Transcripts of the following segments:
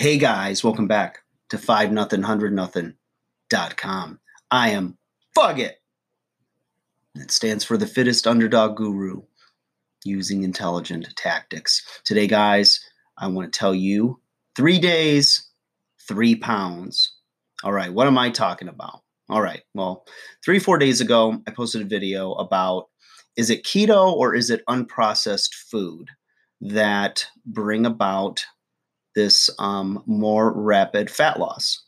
Hey guys, welcome back to 5 nothing 100 nothing dot com. I am Fuck It. It stands for the fittest underdog guru using intelligent tactics. Today, guys, I want to tell you three days, three pounds. All right, what am I talking about? All right, well, three, four days ago, I posted a video about is it keto or is it unprocessed food that bring about this um, more rapid fat loss.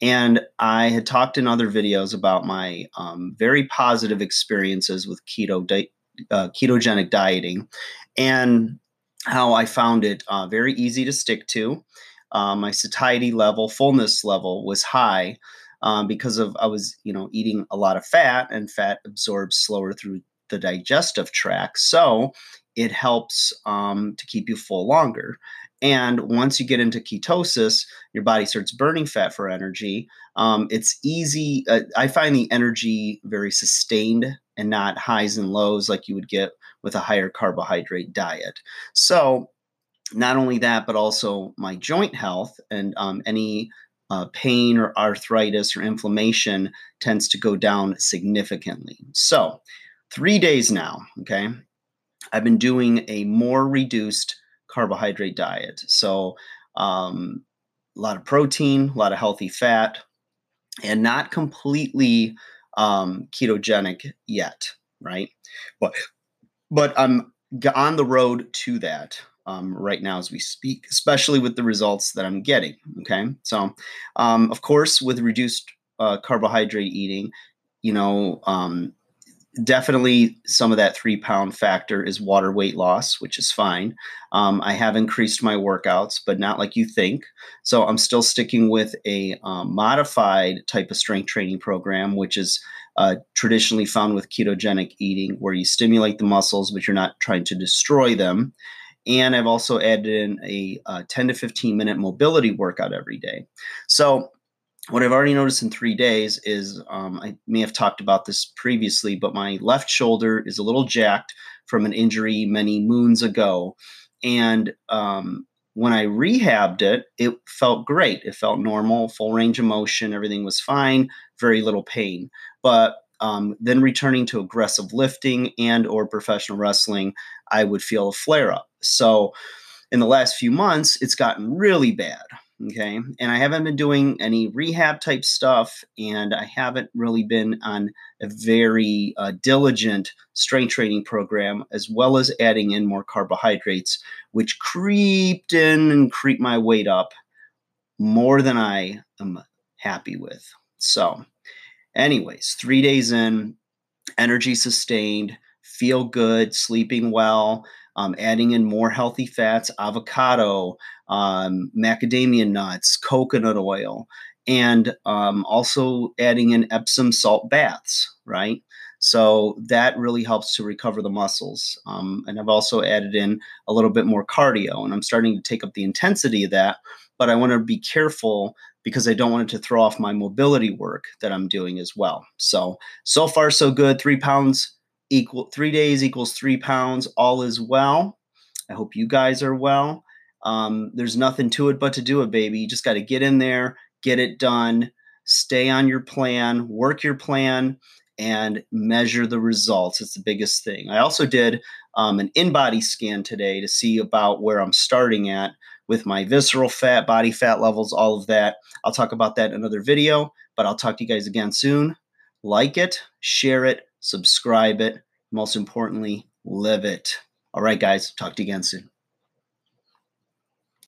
And I had talked in other videos about my um, very positive experiences with keto di- uh, ketogenic dieting and how I found it uh, very easy to stick to. Uh, my satiety level, fullness level was high um, because of I was you know eating a lot of fat and fat absorbs slower through the digestive tract. So it helps um, to keep you full longer. And once you get into ketosis, your body starts burning fat for energy. Um, it's easy. Uh, I find the energy very sustained and not highs and lows like you would get with a higher carbohydrate diet. So, not only that, but also my joint health and um, any uh, pain or arthritis or inflammation tends to go down significantly. So, three days now, okay, I've been doing a more reduced carbohydrate diet. So, um, a lot of protein, a lot of healthy fat, and not completely um, ketogenic yet, right? But but I'm on the road to that um, right now as we speak, especially with the results that I'm getting. Okay, so um, of course, with reduced uh, carbohydrate eating, you know, um, definitely some of that three pound factor is water weight loss, which is fine. Um, I have increased my workouts, but not like you think. So I'm still sticking with a um, modified type of strength training program, which is uh, traditionally found with ketogenic eating, where you stimulate the muscles, but you're not trying to destroy them. And I've also added in a, a uh, 10 to 15 minute mobility workout every day. So what I've already noticed in three days is um, I may have talked about this previously, but my left shoulder is a little jacked from an injury many moons ago. And um, when I rehabbed it, it felt great. It felt normal, full range of motion, everything was fine, very little pain. But um, then returning to aggressive lifting and or professional wrestling, I would feel a flare up. So in the last few months, it's gotten really bad. Okay. And I haven't been doing any rehab type stuff, and I haven't really been on a very uh, diligent strength training program, as well as adding in more carbohydrates, which creeped in and creeped my weight up more than I am happy with. So, anyways, three days in, energy sustained, feel good, sleeping well, um, adding in more healthy fats, avocado, um, macadamia nuts, coconut oil, and um, also adding in Epsom salt baths, right? So that really helps to recover the muscles. Um, and I've also added in a little bit more cardio, and I'm starting to take up the intensity of that. But I want to be careful because I don't want it to throw off my mobility work that I'm doing as well. So, so far, so good. Three pounds equal, three days equals three pounds. All is well. I hope you guys are well. Um, there's nothing to it but to do it, baby. You just got to get in there, get it done, stay on your plan, work your plan, and measure the results. It's the biggest thing. I also did um, an InBody scan today to see about where I'm starting at with my visceral fat, body fat levels, all of that. I'll talk about that in another video, but I'll talk to you guys again soon. Like it, share it, subscribe it, most importantly, live it. All right, guys, talk to you again soon.